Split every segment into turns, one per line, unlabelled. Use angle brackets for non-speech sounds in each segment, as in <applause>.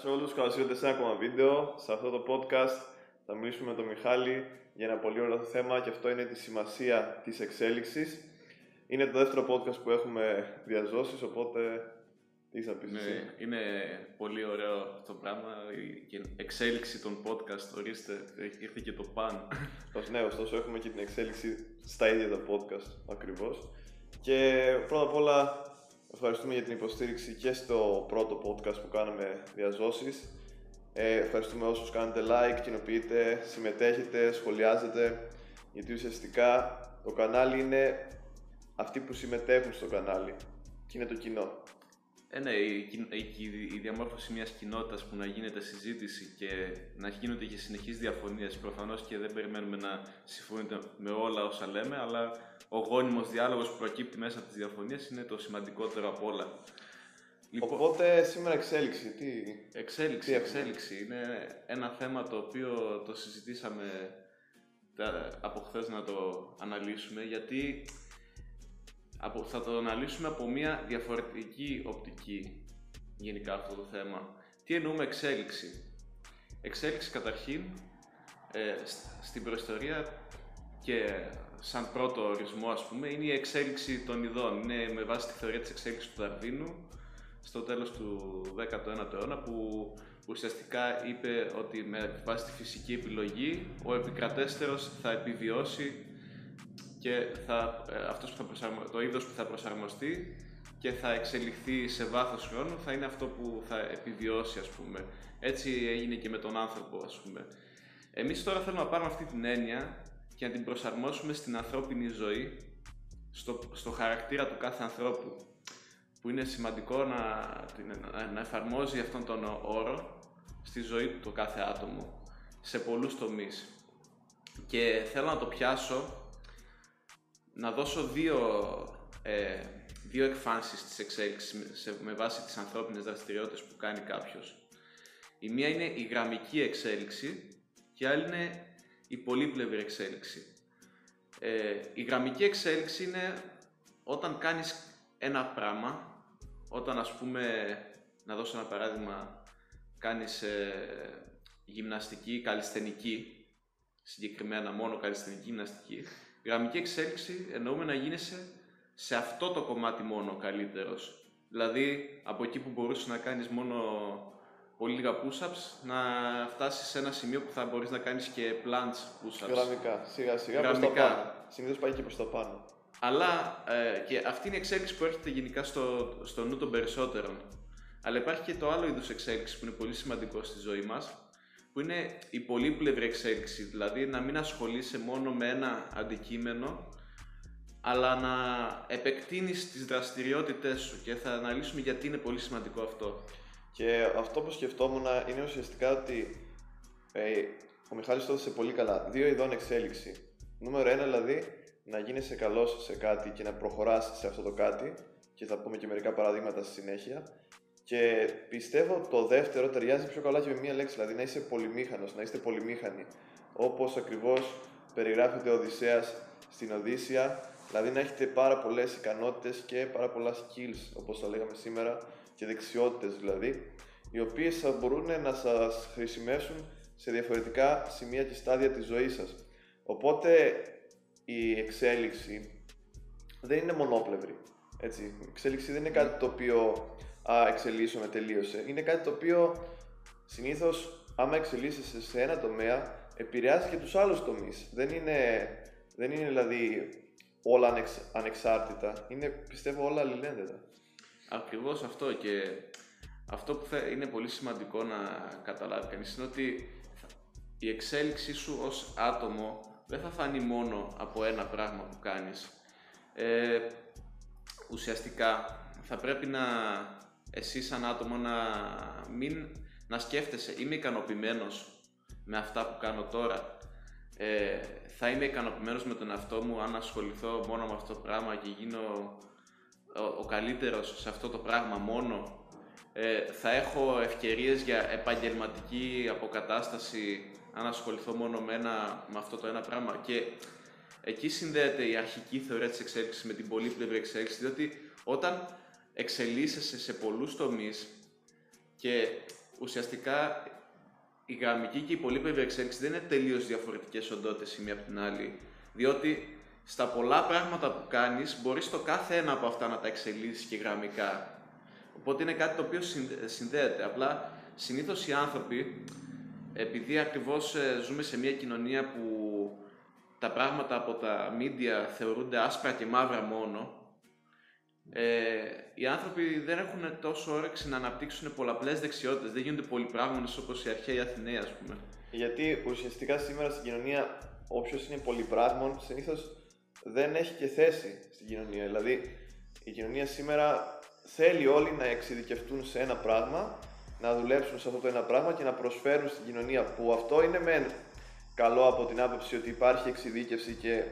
σε όλους, καλώς ήρθατε σε ένα ακόμα βίντεο. Σε αυτό το podcast θα μιλήσουμε με τον Μιχάλη για ένα πολύ ωραίο θέμα και αυτό είναι τη σημασία της εξέλιξης. Είναι το δεύτερο podcast που έχουμε διαζώσεις, οπότε τι θα πεις
Ναι,
εσύ;
είναι πολύ ωραίο αυτό το πράγμα. Η εξέλιξη των podcast, ορίστε, ήρθε και το παν. <laughs>
Ως ναι, ωστόσο έχουμε και την εξέλιξη στα ίδια τα podcast ακριβώς. Και πρώτα απ' όλα ευχαριστούμε για την υποστήριξη και στο πρώτο podcast που κάναμε διαζώσεις. Ε, ευχαριστούμε όσους κάνετε like, κοινοποιείτε, συμμετέχετε, σχολιάζετε. Γιατί ουσιαστικά το κανάλι είναι αυτοί που συμμετέχουν στο κανάλι και είναι το κοινό.
Ε, ναι, η, κοι- η, κοι- η διαμόρφωση μιας κοινότητας που να γίνεται συζήτηση και να γίνονται και συνεχείς διαφωνίες. Προφανώς και δεν περιμένουμε να συμφωνείτε με όλα όσα λέμε, αλλά ο γόνιμος διάλογος που προκύπτει μέσα από τις διαφωνίες είναι το σημαντικότερο από όλα. Λοιπόν,
Οπότε σήμερα εξέλιξη, τι...
Εξέλιξη,
Τι έχουμε;
εξέλιξη. Είναι ένα θέμα το οποίο το συζητήσαμε τα- από χθες να το αναλύσουμε γιατί από, θα το αναλύσουμε από μια διαφορετική οπτική γενικά αυτό το θέμα. Τι εννοούμε εξέλιξη; Εξέλιξη καταρχήν ε, σ- στην προϊστορία και σαν πρώτο ορισμό ας πούμε είναι η εξέλιξη των ειδών. Είναι με βάση τη θεωρία της εξέλιξης του Δαρβίνου στο τέλος του 19ου αιώνα που ουσιαστικά είπε ότι με βάση τη φυσική επιλογή ο επικρατέστερος θα επιβιώσει και θα, ε, αυτός που θα προσαρμο... το είδος που θα προσαρμοστεί και θα εξελιχθεί σε βάθος χρόνου θα είναι αυτό που θα επιβιώσει ας πούμε. Έτσι έγινε και με τον άνθρωπο ας πούμε. Εμείς τώρα θέλουμε να πάρουμε αυτή την έννοια και να την προσαρμόσουμε στην ανθρώπινη ζωή, στο, στο χαρακτήρα του κάθε ανθρώπου που είναι σημαντικό να, να, να εφαρμόζει αυτόν τον όρο στη ζωή του το κάθε άτομο σε πολλούς τομείς. Και θέλω να το πιάσω να δώσω δύο, ε, δύο εκφάνσεις της εξέλιξης με, σε- με βάση τις ανθρώπινες δραστηριότητες που κάνει κάποιος. Η μία είναι η γραμμική εξέλιξη και η άλλη είναι η πολύπλευρη εξέλιξη. Ε, η γραμμική εξέλιξη είναι όταν κάνεις ένα πράγμα, όταν ας πούμε, να δώσω ένα παράδειγμα, κάνεις ε, γυμναστική, καλλισθενική, συγκεκριμένα μόνο καλλισθενική γυμναστική, γραμμική εξέλιξη εννοούμε να γίνεσαι σε αυτό το κομμάτι μόνο καλύτερος. Δηλαδή, από εκεί που μπορούσες να κάνεις μόνο πολύ λίγα push-ups, να φτάσεις σε ένα σημείο που θα μπορείς να κάνεις και planche push-ups.
Γραμμικά, σιγά σιγά προς τα
Γραμμικά.
πάνω. Συνήθως πάει και προς τα πάνω.
Αλλά ε, και αυτή είναι η εξέλιξη που έρχεται γενικά στο, στο νου των περισσότερων. Αλλά υπάρχει και το άλλο είδος εξέλιξης που είναι πολύ σημαντικό στη ζωή μας, που είναι η πολύπλευρη εξέλιξη. Δηλαδή να μην ασχολείσαι μόνο με ένα αντικείμενο, αλλά να επεκτείνεις τις δραστηριότητες σου και θα αναλύσουμε γιατί είναι πολύ σημαντικό αυτό.
Και αυτό που σκεφτόμουν είναι ουσιαστικά ότι ε, ο Μιχάλης το έδωσε πολύ καλά. Δύο ειδών εξέλιξη. Νούμερο ένα δηλαδή να γίνεσαι καλός σε κάτι και να προχωράς σε αυτό το κάτι και θα πούμε και μερικά παραδείγματα στη συνέχεια. Και πιστεύω το δεύτερο ταιριάζει πιο καλά και με μία λέξη, δηλαδή να είσαι πολυμήχανος, να είστε πολυμήχανοι. Όπως ακριβώς περιγράφεται ο Οδυσσέας στην Οδύσσια, δηλαδή να έχετε πάρα πολλές ικανότητες και πάρα πολλά skills, όπως τα λέγαμε σήμερα, και δεξιότητες δηλαδή, οι οποίες θα μπορούν να σας χρησιμεύσουν σε διαφορετικά σημεία και στάδια της ζωής σας. Οπότε η εξέλιξη δεν είναι μονόπλευρη. Έτσι. Η εξέλιξη δεν είναι κάτι το οποίο α, εξελίσσομαι, τελείωσε. Είναι κάτι το οποίο συνήθως άμα εξελίσσεσαι σε ένα τομέα επηρεάζει και τους άλλους τομείς. Δεν είναι, δεν είναι δηλαδή όλα ανεξ, ανεξάρτητα. Είναι πιστεύω όλα αλληλένδετα.
Ακριβώς αυτό και αυτό που θα είναι πολύ σημαντικό να καταλάβει κανείς είναι ότι η εξέλιξή σου ως άτομο δεν θα φανεί μόνο από ένα πράγμα που κάνεις. Ε, ουσιαστικά θα πρέπει να εσύ σαν άτομο να μην να σκέφτεσαι είμαι ικανοποιημένος με αυτά που κάνω τώρα. Ε, θα είμαι ικανοποιημένος με τον εαυτό μου αν ασχοληθώ μόνο με αυτό το πράγμα και γίνω ο, ο καλύτερος σε αυτό το πράγμα μόνο. Ε, θα έχω ευκαιρίες για επαγγελματική αποκατάσταση αν ασχοληθώ μόνο με, ένα, με αυτό το ένα πράγμα και εκεί συνδέεται η αρχική θεωρία της εξέλιξης με την πολύπλευρη εξέλιξη διότι όταν εξελίσσεσαι σε πολλούς τομείς και ουσιαστικά η γραμμική και η πολύπλευρη εξέλιξη δεν είναι τελείως διαφορετικές οντότητες η μία από την άλλη. Διότι στα πολλά πράγματα που κάνεις μπορείς το κάθε ένα από αυτά να τα εξελίσσεις και γραμμικά. Οπότε είναι κάτι το οποίο συνδέεται. Απλά συνήθως οι άνθρωποι, επειδή ακριβώς ε, ζούμε σε μια κοινωνία που τα πράγματα από τα media θεωρούνται άσπρα και μαύρα μόνο, ε, οι άνθρωποι δεν έχουν τόσο όρεξη να αναπτύξουν πολλαπλές δεξιότητες. Δεν γίνονται πολυπράγμονες όπως οι αρχαίοι Αθηναίοι, ας πούμε.
Γιατί ουσιαστικά σήμερα στην κοινωνία, όποιος είναι πολυπράγμων, συνήθως δεν έχει και θέση στην κοινωνία. Δηλαδή, η κοινωνία σήμερα θέλει όλοι να εξειδικευτούν σε ένα πράγμα, να δουλέψουν σε αυτό το ένα πράγμα και να προσφέρουν στην κοινωνία. Που αυτό είναι μεν καλό από την άποψη ότι υπάρχει εξειδίκευση και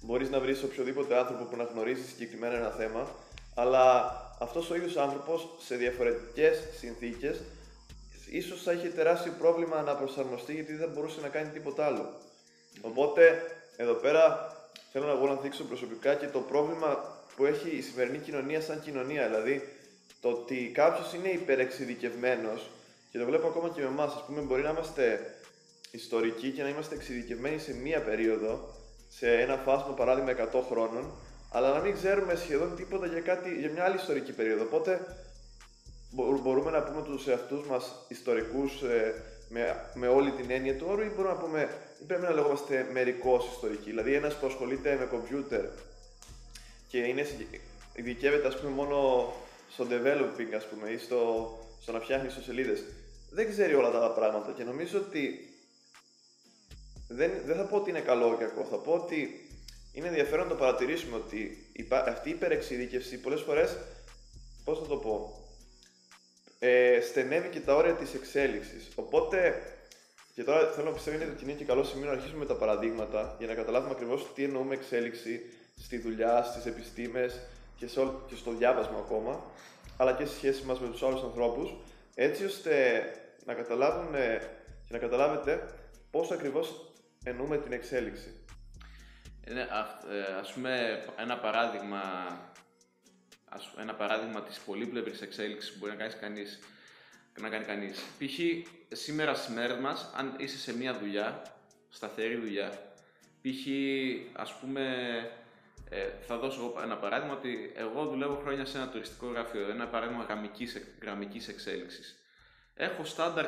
μπορείς να βρεις οποιοδήποτε άνθρωπο που να γνωρίζει συγκεκριμένα ένα θέμα, αλλά αυτός ο ίδιος άνθρωπος σε διαφορετικές συνθήκες ίσως θα είχε τεράστιο πρόβλημα να προσαρμοστεί γιατί δεν μπορούσε να κάνει τίποτα άλλο. Οπότε εδώ πέρα θέλω να εγώ να δείξω προσωπικά και το πρόβλημα που έχει η σημερινή κοινωνία σαν κοινωνία. Δηλαδή το ότι κάποιος είναι υπερεξειδικευμένος και το βλέπω ακόμα και με εμάς. Α πούμε, μπορεί να είμαστε ιστορικοί και να είμαστε εξειδικευμένοι σε μία περίοδο σε ένα φάσμα παράδειγμα 100 χρόνων, αλλά να μην ξέρουμε σχεδόν τίποτα για, κάτι, για μια άλλη ιστορική περίοδο. Οπότε μπορούμε να πούμε τους εαυτούς μας ιστορικούς ε, με, με όλη την έννοια του όρου ή μπορούμε να πούμε, πρέπει να λεγόμαστε μερικώς ιστορικοί. Δηλαδή ένας που ασχολείται με κομπιούτερ και είναι, ειδικεύεται ας πούμε μόνο στο developing ας πούμε ή στο, στο να φτιάχνει σελίδες, δεν ξέρει όλα τα πράγματα και νομίζω ότι δεν, δεν θα πω ότι είναι καλό ή κακό. Θα πω ότι είναι ενδιαφέρον να το παρατηρήσουμε ότι αυτή η υπερεξειδίκευση πολλές φορές, πώς θα το πω, ε, στενεύει και τα όρια της εξέλιξης. Οπότε, και τώρα θέλω να πιστεύω είναι, ότι είναι και καλό σημείο να αρχίσουμε με τα παραδείγματα για να καταλάβουμε ακριβώς τι εννοούμε εξέλιξη στη δουλειά, στις επιστήμες και, και στο διάβασμα ακόμα, αλλά και στη σχέση μας με τους άλλους ανθρώπους, έτσι ώστε να καταλάβουν και να καταλάβετε πώς ακριβώς εννοούμε την εξέλιξη.
Είναι, ε, ας πούμε, ένα παράδειγμα, ας, ένα παράδειγμα της πολύπλευρης εξέλιξης που μπορεί να κάνεις κανείς, να κάνει κανείς. Π.χ. σήμερα στις μέρες μας, αν είσαι σε μια δουλειά, σταθερή δουλειά, π.χ. ας πούμε, ε, θα δώσω ένα παράδειγμα ότι εγώ δουλεύω χρόνια σε ένα τουριστικό γραφείο, ένα παράδειγμα γραμμικής, γραμμικής εξέλιξης. Έχω στάνταρ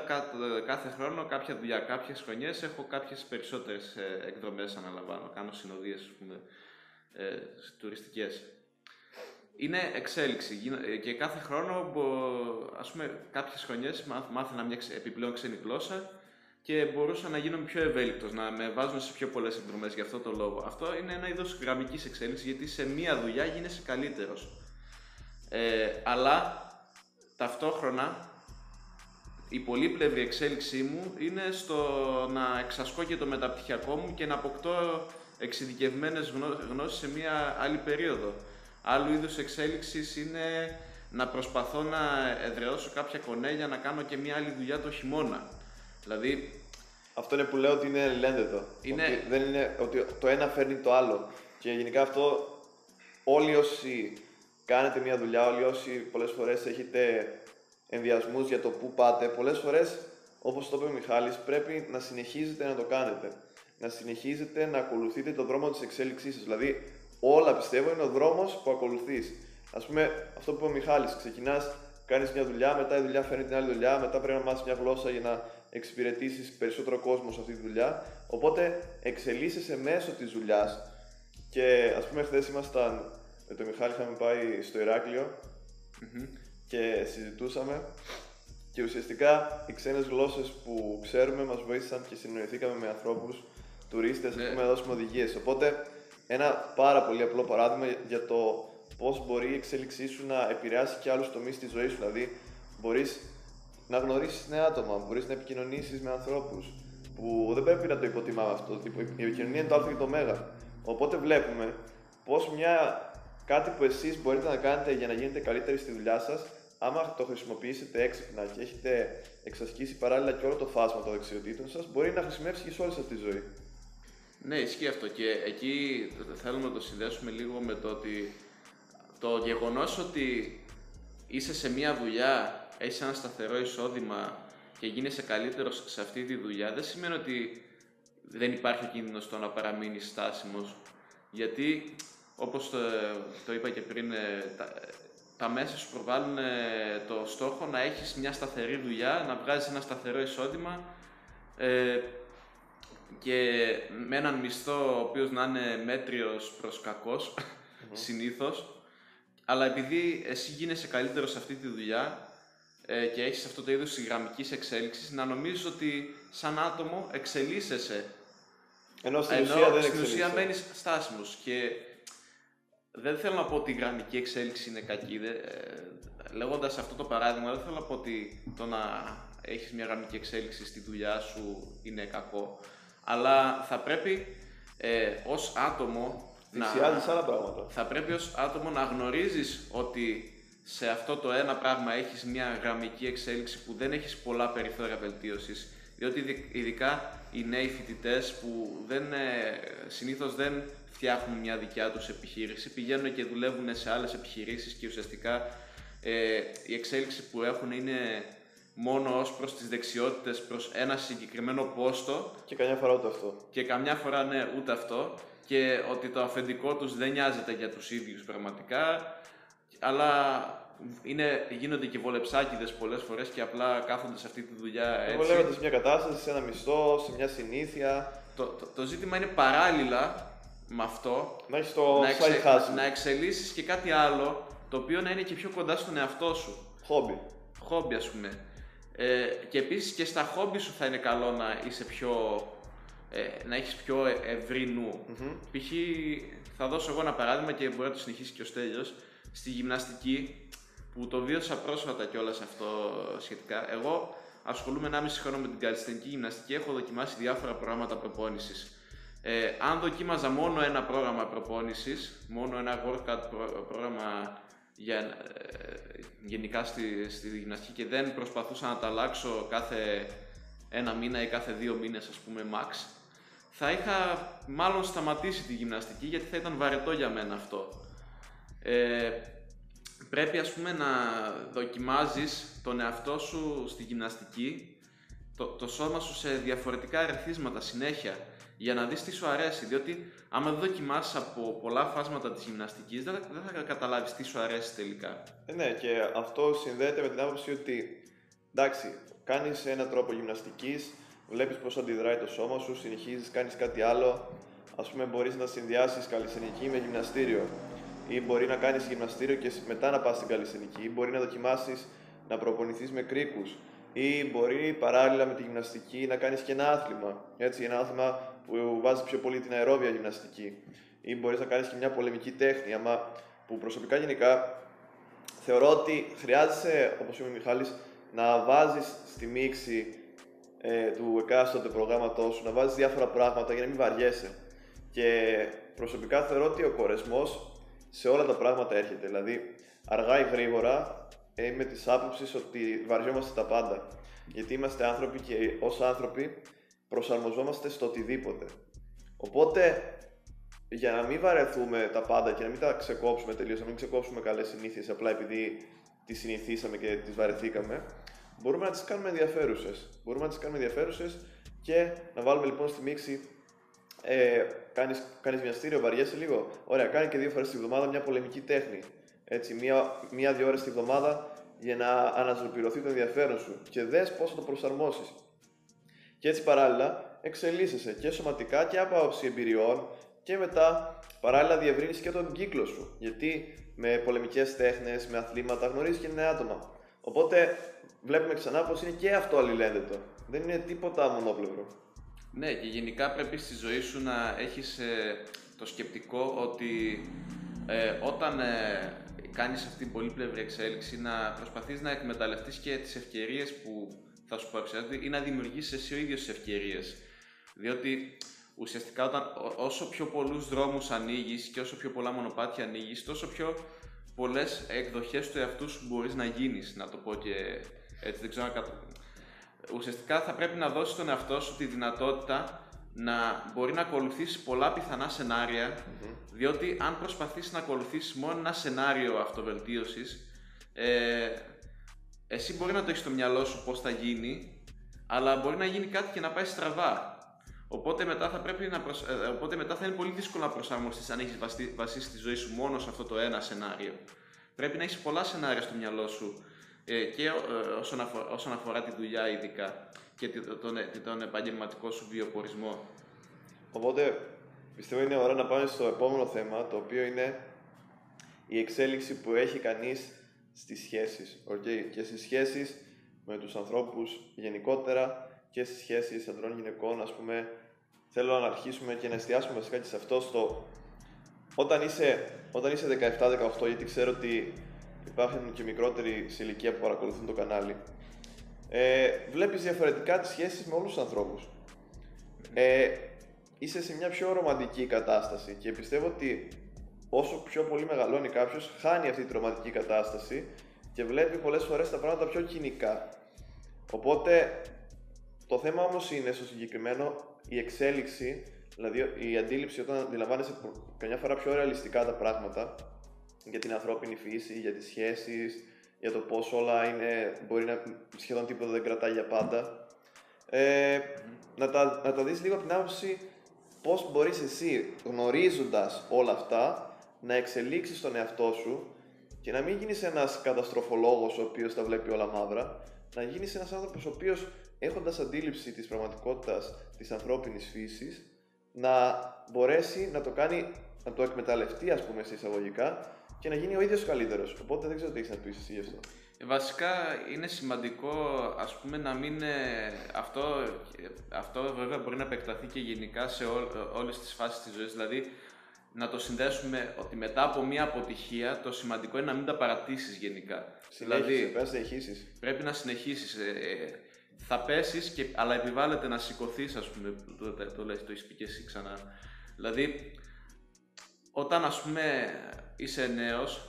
κάθε χρόνο κάποια δουλειά. Κάποιες χρονιές έχω κάποιες περισσότερες εκδρομές αναλαμβάνω. Κάνω συνοδείες ε, τουριστικές. Είναι εξέλιξη ε, και κάθε χρόνο, ας πούμε, κάποιες χρονιές μάθαινα μια επιπλέον ξένη γλώσσα και μπορούσα να γίνω πιο ευέλικτος, να με βάζουν σε πιο πολλές εκδρομές για αυτό το λόγο. Αυτό είναι ένα είδος γραμμικής εξέλιξης γιατί σε μία δουλειά γίνεσαι καλύτερος. Ε, αλλά ταυτόχρονα η πολύπλευρη εξέλιξή μου είναι στο να εξασκώ και το μεταπτυχιακό μου και να αποκτώ εξειδικευμένες γνώσεις σε μια άλλη περίοδο. Άλλου είδους εξέλιξης είναι να προσπαθώ να εδραιώσω κάποια κονέλια, να κάνω και μια άλλη δουλειά το χειμώνα. Δηλαδή...
Αυτό είναι που λέω ότι είναι ελέντετο. Είναι... Ότι, δεν είναι, ότι το ένα φέρνει το άλλο. Και γενικά αυτό όλοι όσοι κάνετε μια δουλειά, όλοι όσοι πολλές φορές έχετε ενδιασμούς για το πού πάτε, πολλές φορές, όπως το είπε ο Μιχάλης, πρέπει να συνεχίζετε να το κάνετε. Να συνεχίζετε να ακολουθείτε το δρόμο της εξέλιξής σας. Δηλαδή, όλα πιστεύω είναι ο δρόμος που ακολουθείς. Ας πούμε, αυτό που είπε ο Μιχάλης, ξεκινάς, κάνεις μια δουλειά, μετά η δουλειά φέρνει την άλλη δουλειά, μετά πρέπει να μάθεις μια γλώσσα για να εξυπηρετήσεις περισσότερο κόσμο σε αυτή τη δουλειά. Οπότε, εξελίσσεσαι μέσω της δουλειάς. Και ας πούμε, χθες ήμασταν με τον Μιχάλη, είχαμε πάει στο ηρακλειο και συζητούσαμε και ουσιαστικά οι ξένες γλώσσες που ξέρουμε μας βοήθησαν και συνοηθήκαμε με ανθρώπους, τουρίστες, ναι. να δώσουμε οδηγίες. Οπότε ένα πάρα πολύ απλό παράδειγμα για το πώς μπορεί η εξέλιξή σου να επηρεάσει και άλλους τομείς της ζωής σου. Δηλαδή μπορείς να γνωρίσεις νέα άτομα, μπορείς να επικοινωνήσεις με ανθρώπους που δεν πρέπει να το υποτιμάμε αυτό. Η επικοινωνία είναι το α και το μέγα. Οπότε βλέπουμε πως μια κάτι που εσείς μπορείτε να κάνετε για να γίνετε καλύτεροι στη δουλειά σας άμα το χρησιμοποιήσετε έξυπνα και έχετε εξασκήσει παράλληλα και όλο το φάσμα των δεξιοτήτων σας, μπορεί να χρησιμεύσει και σε όλη σας τη ζωή.
Ναι, ισχύει αυτό. Και εκεί θέλουμε να το συνδέσουμε λίγο με το ότι το γεγονός ότι είσαι σε μια δουλειά έχεις ένα σταθερό εισόδημα και γίνεσαι καλύτερος σε αυτή τη δουλειά, δεν σημαίνει ότι δεν υπάρχει ο κίνδυνος στο να παραμείνεις στάσιμος. Γιατί, όπως το, το είπα και πριν, ε, τα, τα μέσα σου προβάλλουν ε, το στόχο να έχεις μια σταθερή δουλειά, να βγάζεις ένα σταθερό εισόδημα ε, και με έναν μισθό ο οποίος να είναι μέτριος προς κακός, συνήθως, αλλά επειδή εσύ γίνεσαι καλύτερος σε αυτή τη δουλειά ε, και έχεις αυτό το είδος γραμμικής εξέλιξης, να νομίζεις ότι σαν άτομο εξελίσσεσαι.
Ενώ στην ουσία δεν
στην ουσία μένεις στάσιμος. Και δεν θέλω να πω ότι η γραμμική εξέλιξη είναι κακή. Δε, ε, λέγοντας αυτό το παράδειγμα, δεν θέλω να πω ότι το να έχεις μια γραμμική εξέλιξη στη δουλειά σου είναι κακό. Αλλά θα πρέπει ε, ως άτομο
να... άλλα πράγματα.
Θα πρέπει ως άτομο να γνωρίζεις ότι σε αυτό το ένα πράγμα έχεις μια γραμμική εξέλιξη που δεν έχεις πολλά περιθώρια βελτίωσης. Διότι ειδικά οι νέοι φοιτητές που δεν, ε, συνήθως δεν φτιάχνουν μια δικιά τους επιχείρηση, πηγαίνουν και δουλεύουν σε άλλες επιχειρήσεις και ουσιαστικά ε, η εξέλιξη που έχουν είναι μόνο ως προς τις δεξιότητες προς ένα συγκεκριμένο πόστο.
Και καμιά φορά ούτε αυτό.
Και καμιά φορά ναι, ούτε αυτό. Και ότι το αφεντικό τους δεν νοιάζεται για τους ίδιους πραγματικά, αλλά είναι, γίνονται και βολεψάκιδες πολλές φορές και απλά κάθονται σε αυτή τη δουλειά έτσι.
Βολεύονται σε μια κατάσταση, σε ένα μισθό, σε μια συνήθεια.
Το, το, το ζήτημα είναι παράλληλα με αυτό
να, έχεις το
να, εξε, να εξελίσσεις και κάτι άλλο το οποίο να είναι και πιο κοντά στον εαυτό σου.
Χόμπι.
Χόμπι, ας πούμε. Ε, και επίσης και στα χόμπι σου θα είναι καλό να είσαι πιο. Ε, να έχεις πιο ευρύ νου. Mm-hmm. Π.χ. θα δώσω εγώ ένα παράδειγμα και μπορεί να το συνεχίσει και ο Στέλιος. Στη γυμναστική που το βίωσα πρόσφατα κιόλας αυτό σχετικά. Εγώ ασχολούμαι 1,5 χρόνο με την καλλιστενική γυμναστική, έχω δοκιμάσει διάφορα προγράμματα προπόνησης. Ε, αν δοκίμαζα μόνο ένα πρόγραμμα προπόνησης, μόνο ένα workout πρόγραμμα για, ε, γενικά στη, στη γυμναστική και δεν προσπαθούσα να τα αλλάξω κάθε ένα μήνα ή κάθε δύο μήνες ας πούμε max, θα είχα μάλλον σταματήσει τη γυμναστική γιατί θα ήταν βαρετό για μένα αυτό. Ε, πρέπει ας πούμε να δοκιμάζεις τον εαυτό σου στη γυμναστική, το, το σώμα σου σε διαφορετικά ερεθίσματα συνέχεια για να δεις τι σου αρέσει, διότι άμα δεν δοκιμάσεις από πολλά φάσματα της γυμναστικής δεν, δεν θα καταλάβεις τι σου αρέσει τελικά.
Ε, ναι και αυτό συνδέεται με την άποψη ότι εντάξει, κάνεις έναν τρόπο γυμναστικής, βλέπεις πώς αντιδράει το σώμα σου, συνεχίζεις, κάνεις κάτι άλλο, ας πούμε μπορείς να συνδυάσεις καλλισθενική με γυμναστήριο. Ή μπορεί να κάνεις γυμναστήριο και μετά να πας στην καλλισθενική ή μπορεί να δοκιμάσεις να προπονηθείς με κρίκους ή μπορεί παράλληλα με τη γυμναστική να κάνεις και ένα άθλημα, έτσι, ένα άθλημα που βάζει πιο πολύ την αερόβια γυμναστική ή μπορείς να κάνεις και μια πολεμική τέχνη, άμα που προσωπικά γενικά θεωρώ ότι χρειάζεσαι, όπως είπε ο Μιχάλης, να βάζεις στη μίξη ε, του εκάστοτε προγράμματός σου, να βάζεις διάφορα πράγματα για να μην βαριέσαι. Και προσωπικά θεωρώ ότι ο κορεσμός σε όλα τα πράγματα έρχεται. Δηλαδή, αργά ή γρήγορα είμαι τη άποψη ότι βαριόμαστε τα πάντα. Γιατί είμαστε άνθρωποι και ως άνθρωποι προσαρμοζόμαστε στο οτιδήποτε. Οπότε, για να μην βαρεθούμε τα πάντα και να μην τα ξεκόψουμε τελείως, να μην ξεκόψουμε καλές συνήθειες απλά επειδή τις συνηθίσαμε και τις βαρεθήκαμε, μπορούμε να τις κάνουμε ενδιαφέρουσες. Μπορούμε να τις κάνουμε ενδιαφέρουσες και να βάλουμε λοιπόν στη μίξη ε, κάνεις, κάνεις βιαστήριο, βαριέσαι λίγο. Ωραία, κάνει και δύο φορές τη βδομάδα μια πολεμική τέχνη. Έτσι, μία, μία-δύο ώρες τη βδομάδα για να αναζωπηρωθεί το ενδιαφέρον σου και δες πώς θα το προσαρμόσεις. Και έτσι παράλληλα εξελίσσεσαι και σωματικά και από άποψη εμπειριών και μετά παράλληλα διευρύνεις και τον κύκλο σου. Γιατί με πολεμικές τέχνες, με αθλήματα γνωρίζεις και νέα άτομα. Οπότε βλέπουμε ξανά πως είναι και αυτό αλληλένδετο. Δεν είναι τίποτα μονόπλευρο.
Ναι, και γενικά πρέπει στη ζωή σου να έχεις ε, το σκεπτικό ότι ε, όταν ε, κάνεις αυτή την πολύπλευρη εξέλιξη να προσπαθείς να εκμεταλλευτείς και τις ευκαιρίες που θα σου παρουσιάζονται ή να δημιουργήσεις εσύ ο ίδιος τις ευκαιρίες. Διότι ουσιαστικά όταν, όσο πιο πολλούς δρόμους ανοίγεις και όσο πιο πολλά μονοπάτια ανοίγεις, τόσο πιο πολλές εκδοχές του εαυτού σου μπορείς να γίνεις, να το πω και έτσι, δεν ξέρω ουσιαστικά θα πρέπει να δώσεις τον εαυτό σου τη δυνατότητα να μπορεί να ακολουθήσει πολλά πιθανά διότι αν προσπαθήσει να ακολουθήσει μόνο ένα σενάριο αυτοβελτίωσης, ε, εσύ μπορεί να το έχεις στο μυαλό σου πώς θα γίνει, αλλά μπορεί να γίνει κάτι και να πάει στραβά. Οπότε μετά θα, πρέπει να προσ... ε, οπότε μετά θα είναι πολύ δύσκολο να προσαρμοστείς αν έχεις βασίσει τη ζωή σου μόνο σε αυτό το ένα σενάριο. Πρέπει να έχεις πολλά σενάρια στο μυαλό σου ε, και ε, όσον, αφορά, όσον αφορά τη δουλειά ειδικά και τον, τον επαγγελματικό σου βιοπορισμό.
Οπότε πιστεύω είναι ώρα να πάμε στο επόμενο θέμα, το οποίο είναι η εξέλιξη που έχει κανείς στις σχέσεις. Okay? Και στις σχέσεις με τους ανθρώπους γενικότερα και στις σχέσεις ανδρών γυναικών, ας πούμε, θέλω να αρχίσουμε και να εστιάσουμε βασικά και σε αυτό στο... Όταν είσαι, όταν είσαι 17-18, γιατί ξέρω ότι υπάρχουν και μικρότεροι σε ηλικία που παρακολουθούν το κανάλι, ε, βλέπεις διαφορετικά τις σχέσεις με όλους τους ανθρώπους. Ε, είσαι σε μια πιο ρομαντική κατάσταση και πιστεύω ότι όσο πιο πολύ μεγαλώνει κάποιος, χάνει αυτή τη ρομαντική κατάσταση και βλέπει πολλές φορές τα πράγματα πιο κοινικά. Οπότε, το θέμα όμως είναι στο συγκεκριμένο η εξέλιξη, δηλαδή η αντίληψη όταν αντιλαμβάνεσαι καμιά φορά πιο ρεαλιστικά τα πράγματα για την ανθρώπινη φύση, για τις σχέσεις, για το πώς όλα είναι, μπορεί να σχεδόν τίποτα δεν κρατάει για πάντα. Ε, να, τα, να τα δεις λίγο από την άποψη πώς μπορείς εσύ, γνωρίζοντας όλα αυτά, να εξελίξεις τον εαυτό σου και να μην γίνεις ένας καταστροφολόγος ο οποίος τα βλέπει όλα μαύρα, να γίνεις ένας άνθρωπος ο οποίος έχοντας αντίληψη της πραγματικότητας της ανθρώπινης φύσης, να μπορέσει να το κάνει, να το εκμεταλλευτεί ας πούμε σε εισαγωγικά και να γίνει ο ίδιος καλύτερος. Οπότε δεν ξέρω τι έχεις να πεις εσύ γι' αυτό.
Ε, βασικά είναι σημαντικό ας πούμε να μην αυτό, αυτό βέβαια μπορεί να επεκταθεί και γενικά σε ό, όλες τις φάσεις της ζωής δηλαδή να το συνδέσουμε ότι μετά από μια αποτυχία το σημαντικό είναι να μην τα παρατήσεις γενικά.
Συνέχισες, δηλαδή, πρέπει να συνεχίσεις.
Πρέπει να συνεχίσεις. Ε, ε, θα πέσεις, και, αλλά επιβάλλεται να σηκωθείς, ας πούμε, το, το, το, λες, το έχεις πει και εσύ ξανά. Δηλαδή, όταν ας πούμε είσαι νέος,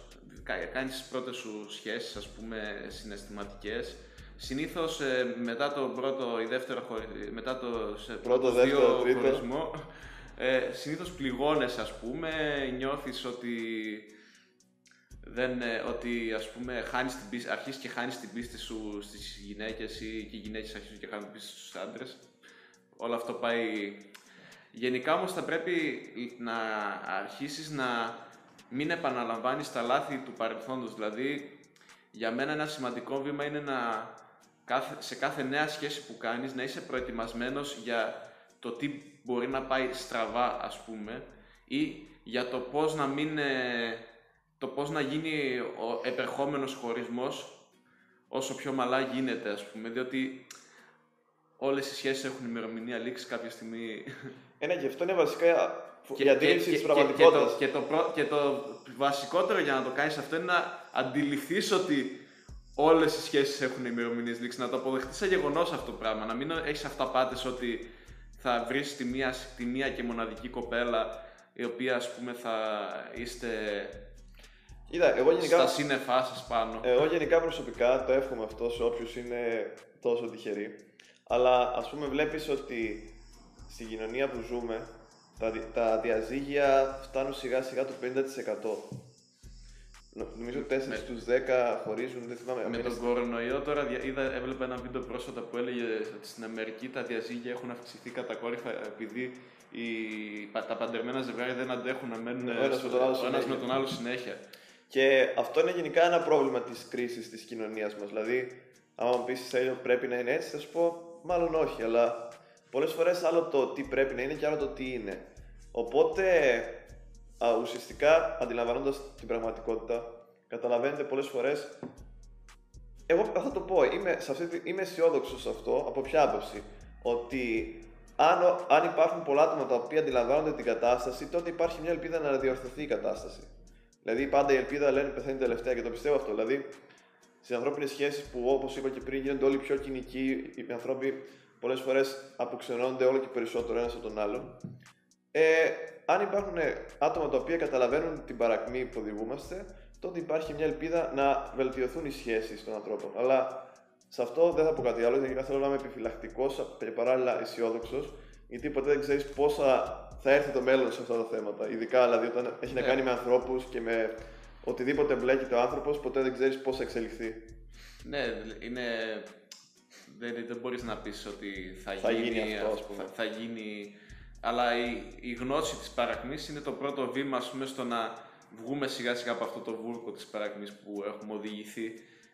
κάνεις τις πρώτες σου σχέσεις, ας πούμε, συναισθηματικές, συνήθως ε, μετά το πρώτο ή δεύτερο μετά το σε
πρώτο, δεύτερο, χωρισμό,
ε, συνήθως πληγώνεσαι, ας πούμε, νιώθεις ότι δεν, ε, ότι ας πούμε χάνεις την πίστη, αρχίζεις και χάνεις την πίστη σου στις γυναίκες ή και οι γυναίκες αρχίζουν και χάνουν την πίστη στους άντρες. Όλο αυτό πάει... Γενικά όμως θα πρέπει να αρχίσεις να μην επαναλαμβάνεις τα λάθη του παρελθόντος. Δηλαδή, για μένα ένα σημαντικό βήμα είναι να σε κάθε νέα σχέση που κάνεις να είσαι προετοιμασμένος για το τι μπορεί να πάει στραβά ας πούμε ή για το πώς να μην ε, το πώς να γίνει ο επερχόμενος χωρισμός όσο πιο μαλά γίνεται, ας πούμε, διότι όλες οι σχέσεις έχουν ημερομηνία λήξη κάποια στιγμή.
Ένα και αυτό είναι βασικά και, η αντίληψη της πραγματικότητας.
Και, το, και, το, βασικότερο για να το κάνεις αυτό είναι να αντιληφθείς ότι όλες οι σχέσεις έχουν ημερομηνίες λήξης, να το αποδεχτείς σαν γεγονός αυτό το πράγμα, να μην έχεις αυταπάτες ότι θα βρεις τη μία, τη μία και μοναδική κοπέλα η οποία ας πούμε θα είστε
Είδα, εγώ γενικά,
στα σύννεφά σας πάνω.
Εγώ γενικά προσωπικά το εύχομαι αυτό σε όποιους είναι τόσο τυχεροί. Αλλά ας πούμε, βλέπεις ότι στην κοινωνία που ζούμε τα, τα διαζύγια φτάνουν σιγά σιγά το 50%. Νομίζω 4 με... στους 10 χωρίζουν, δεν θυμάμαι.
Με τον κορονοϊό τώρα είδα, έβλεπα ένα βίντεο πρόσφατα που έλεγε ότι στην Αμερική τα διαζύγια έχουν αυξηθεί κατακόρυφα επειδή οι, τα παντρεμένα ζευγάρια δεν αντέχουν να μένουν ο ένας με τον άλλο συνέχεια.
Και αυτό είναι γενικά ένα πρόβλημα της κρίσης της κοινωνίας μας. Δηλαδή, άμα μου πεις πρέπει να είναι έτσι, θα σου πω μάλλον όχι, αλλά πολλές φορές άλλο το τι πρέπει να είναι και άλλο το τι είναι. Οπότε, α, ουσιαστικά αντιλαμβάνοντας την πραγματικότητα, καταλαβαίνετε πολλές φορές. Εγώ θα το πω, είμαι, σε αυτή, είμαι αισιόδοξο σε αυτό, από ποια άποψη; Ότι αν, αν υπάρχουν πολλά άτομα τα οποία αντιλαμβάνονται την κατάσταση, τότε υπάρχει μια ελπίδα να διορθωθεί η κατάσταση. Δηλαδή πάντα η ελπίδα λένε πεθαίνει τελευταία και το πιστεύω αυτό. Δηλαδή στις ανθρώπινες σχέσεις που όπως είπα και πριν γίνονται όλοι πιο κοινικοί, οι άνθρωποι πολλές φορές αποξενώνονται όλο και περισσότερο ένας από τον άλλον. Ε, αν υπάρχουν άτομα τα οποία καταλαβαίνουν την παρακμή που οδηγούμαστε, τότε υπάρχει μια ελπίδα να βελτιωθούν οι σχέσεις των ανθρώπων. Αλλά σε αυτό δεν θα πω κάτι άλλο, γιατί θέλω να είμαι επιφυλακτικός και παράλληλα αισιόδοξος, γιατί ποτέ δεν ξέρεις πόσα θα έρθει το μέλλον σε αυτά τα θέματα. Ειδικά δηλαδή όταν έχει να ναι. κάνει με ανθρώπους και με οτιδήποτε μπλέκεται ο άνθρωπος, ποτέ δεν ξέρεις πώς θα εξελιχθεί.
Ναι, είναι... Δεν, δεν μπορείς να πεις ότι θα,
Θα
γίνει,
γίνει αυτό, ας
θα,
πούμε.
θα γίνει... Αλλά η, η γνώση της παρακμής είναι το πρώτο βήμα, ας πούμε, στο να βγούμε σιγά σιγά από αυτό το βούρκο της παρακμής που έχουμε οδηγηθεί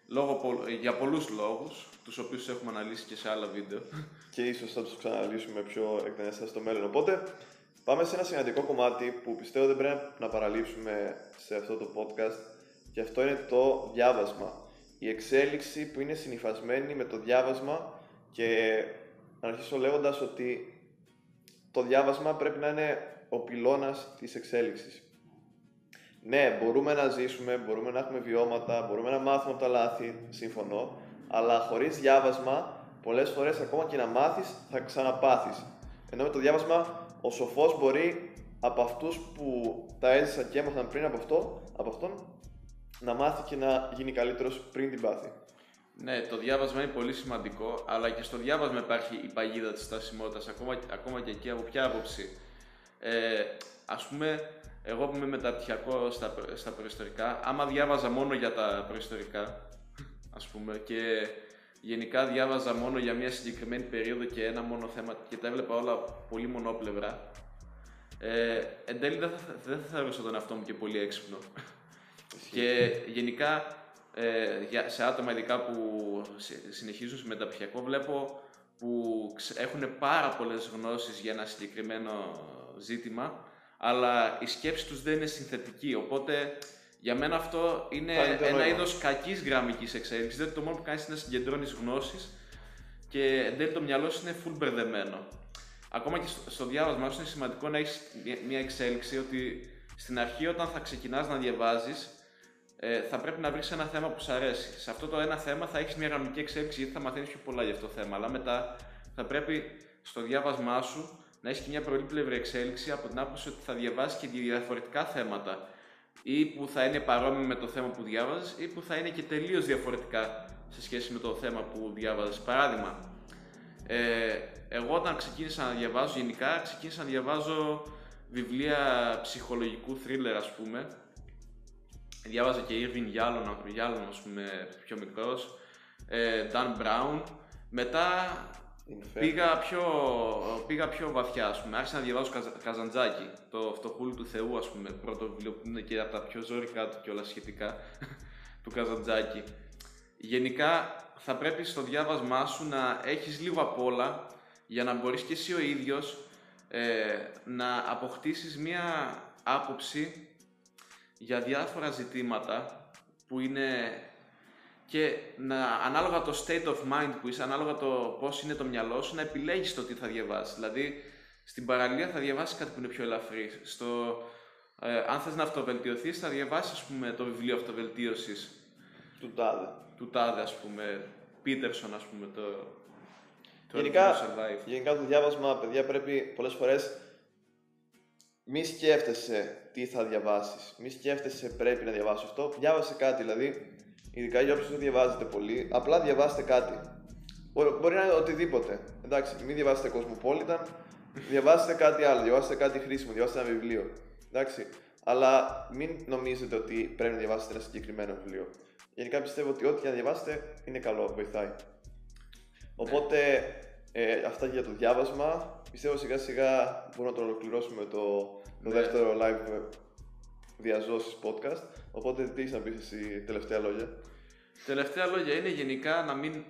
λόγω, πο- για πολλούς λόγους, τους οποίους έχουμε αναλύσει και σε άλλα βίντεο.
και ίσως θα τους ξαναλύσουμε πιο εκτενέστερα στο μέλλον. Οπότε πάμε σε ένα σημαντικό κομμάτι που πιστεύω δεν πρέπει να παραλείψουμε σε αυτό το podcast και αυτό είναι το διάβασμα. Η εξέλιξη που είναι συνυφασμένη με το διάβασμα και να αρχίσω λέγοντας ότι το διάβασμα πρέπει να είναι ο πυλώνας της εξέλιξης. Ναι, μπορούμε να ζήσουμε, μπορούμε να έχουμε βιώματα, μπορούμε να μάθουμε από τα λάθη, σύμφωνο, αλλά χωρίς διάβασμα, πολλές φορές ακόμα και να μάθεις, θα ξαναπάθεις. Ενώ με το διάβασμα, ο σοφός μπορεί από αυτούς που τα έζησαν και έμαθαν πριν από, αυτό, από αυτόν, να μάθει και να γίνει καλύτερος πριν την πάθει.
Ναι, το διάβασμα είναι πολύ σημαντικό, αλλά και στο διάβασμα υπάρχει η παγίδα της στασιμότητας, ακόμα, ακόμα και εκεί από ποια άποψη. Ε, ας πούμε, εγώ που είμαι μεταπτυχιακό στα, προ- στα προϊστορικά, άμα διάβαζα μόνο για τα προϊστορικά, ας πούμε, και γενικά διάβαζα μόνο για μια συγκεκριμένη περίοδο και ένα μόνο θέμα και τα έβλεπα όλα πολύ μονόπλευρα, ε, εν τέλει δεν θα, δεν θα θεωρούσα τον εαυτό μου και πολύ έξυπνο. Και γενικά ε, για, σε άτομα ειδικά που συ- συνεχίζουν σε μεταπτυχιακό βλέπω που ξε- έχουν πάρα πολλές γνώσεις για ένα συγκεκριμένο ζήτημα αλλά η σκέψη τους δεν είναι συνθετική. Οπότε για μένα αυτό είναι
Χάνει το
ένα
νόημα.
είδος κακής γραμμικής εξέλιξης δηλαδή το μόνο που κάνεις είναι να συγκεντρώνεις γνώσεις και εν τέλει το μυαλό σου είναι full μπερδεμένο. Ακόμα και στο, στο διάβασμα σου είναι σημαντικό να έχεις μια εξέλιξη ότι στην αρχή όταν θα ξεκινάς να διαβάζεις ε, θα πρέπει να βρεις ένα θέμα που σου αρέσει. Σε αυτό το ένα θέμα θα έχεις μια γραμμική εξέλιξη γιατί θα μαθαίνεις πιο πολλά για αυτό το θέμα. Αλλά μετά θα πρέπει στο διάβασμά σου να έχεις και μια πολύπλευρη εξέλιξη από την άποψη ότι θα διαβάσεις και διαφορετικά θέματα ή που θα είναι παρόμοιο με το θέμα που διάβαζες ή που θα είναι και τελείως διαφορετικά σε σχέση με το θέμα που διάβαζες. Παράδειγμα, ε, εγώ όταν ξεκίνησα να διαβάζω γενικά, ξεκίνησα να διαβάζω βιβλία ψυχολογικού thriller ας πούμε. Διάβαζα και Irving Yalom, Yalom ας πούμε πιο μικρός, ε, Dan Brown. Μετά
Inferno.
Πήγα πιο, πήγα πιο βαθιά ας πούμε. Άρχισα να διαβάζω Καζα- Καζαντζάκη, το Φτωχούλου του Θεού ας πούμε, πρώτο βιβλίο που είναι και από τα πιο ζώρικα του και όλα σχετικά <laughs> του Καζαντζάκη. Γενικά θα πρέπει στο διάβασμά σου να έχεις λίγο απ' όλα για να μπορείς και εσύ ο ίδιος ε, να αποκτήσεις μία άποψη για διάφορα ζητήματα που είναι και να, ανάλογα το state of mind που είσαι, ανάλογα το πώς είναι το μυαλό σου, να επιλέγεις το τι θα διαβάσεις. Δηλαδή, στην παραλία θα διαβάσεις κάτι που είναι πιο ελαφρύ. Στο, ε, αν θες να αυτοβελτιωθείς, θα διαβάσεις, ας πούμε, το βιβλίο αυτοβελτίωσης
Του τάδε.
του Τάδε, ας πούμε, Πίτερσον, ας πούμε, το... το
Γενικά,
How to Survive.
γενικά το διάβασμα, παιδιά, πρέπει πολλές φορές μη σκέφτεσαι τι θα διαβάσεις. Μη σκέφτεσαι πρέπει να διαβάσω αυτό. Διάβασε κάτι, δηλαδή, ειδικά για όποιους δεν διαβάζετε πολύ, απλά διαβάστε κάτι. Μπο- Μπορεί να είναι οτιδήποτε. Εντάξει, μην διαβάσετε Cosmopolitan, διαβάστε κάτι άλλο, διαβάστε κάτι χρήσιμο, διαβάστε ένα βιβλίο. Εντάξει, αλλά μην νομίζετε ότι πρέπει να διαβάσετε ένα συγκεκριμένο βιβλίο. Γενικά πιστεύω ότι ό,τι και να διαβάσετε είναι καλό, βοηθάει. Οπότε ε, αυτά για το διάβασμα. Πιστεύω σιγά σιγά μπορούμε να το ολοκληρώσουμε το, το
Ναι.
δεύτερο live ε, διαζώσεις podcast. Οπότε τι έχεις να πεις εσύ τελευταία λόγια;
Τελευταία λόγια είναι γενικά να μην,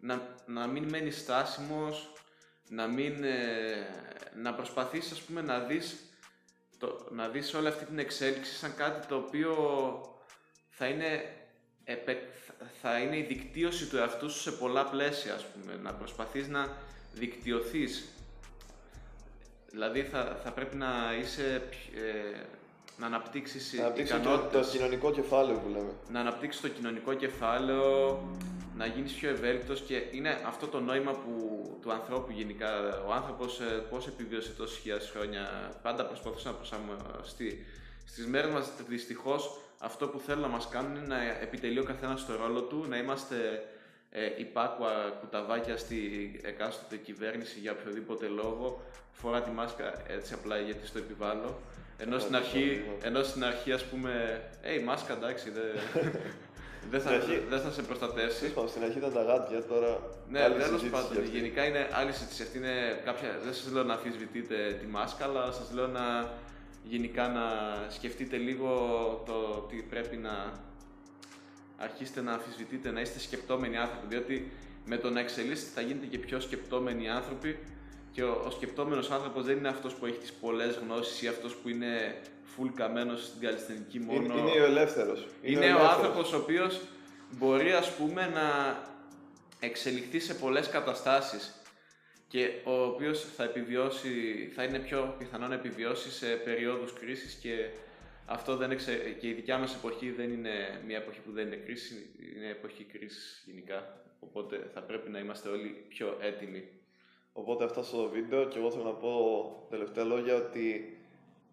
να, να μην μένεις στάσιμος, να, μην, ε, να προσπαθήσεις ας πούμε να δεις, το, να δεις όλη αυτή την εξέλιξη σαν κάτι το οποίο θα είναι, επε- θα είναι η δικτύωση του εαυτού σου σε πολλά πλαίσια ας πούμε. Να προσπαθείς να δικτυωθείς. Δηλαδή θα, θα πρέπει να είσαι, πιο- ε, να αναπτύξεις
Να αναπτύξεις το, το
ικανότητες
κοινωνικό κεφάλαιο που λέμε.
να αναπτύξεις το κοινωνικό κεφάλαιο, να γίνεις πιο ευέλικτος και είναι αυτό το νόημα που, του ανθρώπου γενικά. Ο άνθρωπος ε, πώς επιβίωσε τόσες χιλιάδες χρόνια, πάντα προσπαθούσε να προσαρμοστεί. Στις μέρες μας δυστυχώς αυτό που θέλουν να μας κάνουν είναι να επιτελεί ο καθένας το ρόλο του, να είμαστε ε, υπάκουα κουταβάκια στη εκάστοτε κυβέρνηση για οποιοδήποτε λόγο, φορά τη μάσκα έτσι απλά γιατί στο επιβάλλω. Ενώ στην,
Ναι,
αρχή,
ναι.
ενώ στην αρχή ας πούμε, «Ε, η μάσκα εντάξει, δεν, <laughs> δεν θα,
Στην αρχή-
δεν θα σε προστατεύσει.
Τέλος πάντων, στην αρχή ήταν τα γάντια, τώρα.
Ναι,
άλλη
τέλος
συζήτηση
πάντων.
κι αυτή.
Γενικά είναι άλλη συζήτηση. Αυτή είναι κάποια. Δεν σας λέω να αμφισβητείτε τη μάσκα, αλλά σας λέω να γενικά να σκεφτείτε λίγο το ότι πρέπει να αρχίσετε να αμφισβητείτε, να είστε σκεπτόμενοι άνθρωποι. Διότι με το να εξελίσσετε θα γίνετε και πιο σκεπτόμενοι άνθρωποι και ο, ο σκεπτόμενος άνθρωπος δεν είναι αυτός που έχει τις πολλές γνώσεις ή αυτός που είναι full καμένος στην καλλιστενική μόνο.
Είναι, είναι ο ελεύθερος.
Είναι ο άνθρωπος ο οποίος μπορεί ας πούμε να εξελιχθεί σε πολλές καταστάσεις και ο οποίος θα επιβιώσει, θα είναι πιο πιθανό να επιβιώσει σε περίοδους κρίσης και αυτό δεν εξε... και η δικιά μας εποχή δεν είναι μια εποχή που δεν είναι κρίση, είναι εποχή κρίσης γενικά. Οπότε θα πρέπει να είμαστε όλοι πιο έτοιμοι.
Οπότε αυτά στο βίντεο και εγώ θέλω να πω τελευταία λόγια ότι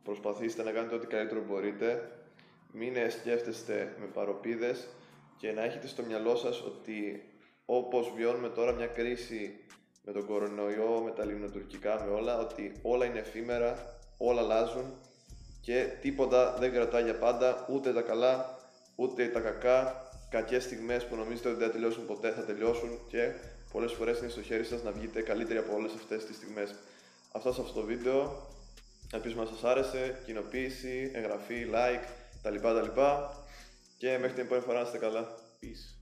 προσπαθήστε να κάνετε ό,τι καλύτερο μπορείτε. Μην σκέφτεστε με παροπίδες και να έχετε στο μυαλό σας ότι όπως βιώνουμε τώρα μια κρίση με τον κορονοϊό, με τα λιμνοτουρκικά, με όλα, ότι όλα είναι εφήμερα, όλα αλλάζουν και τίποτα δεν κρατάει για πάντα, ούτε τα καλά, ούτε τα κακά. Κακές στιγμές που νομίζετε ότι δεν θα τελειώσουν ποτέ θα τελειώσουν και πολλές φορές είναι στο χέρι σας να βγείτε καλύτεροι από όλες αυτές τις στιγμές. Αυτά σε αυτό το βίντεο. Ελπίζουμε να σας άρεσε. Κοινοποίηση, εγγραφή, like, τα λοιπά τα λοιπά. Και μέχρι την επόμενη φορά να είστε καλά.
Peace.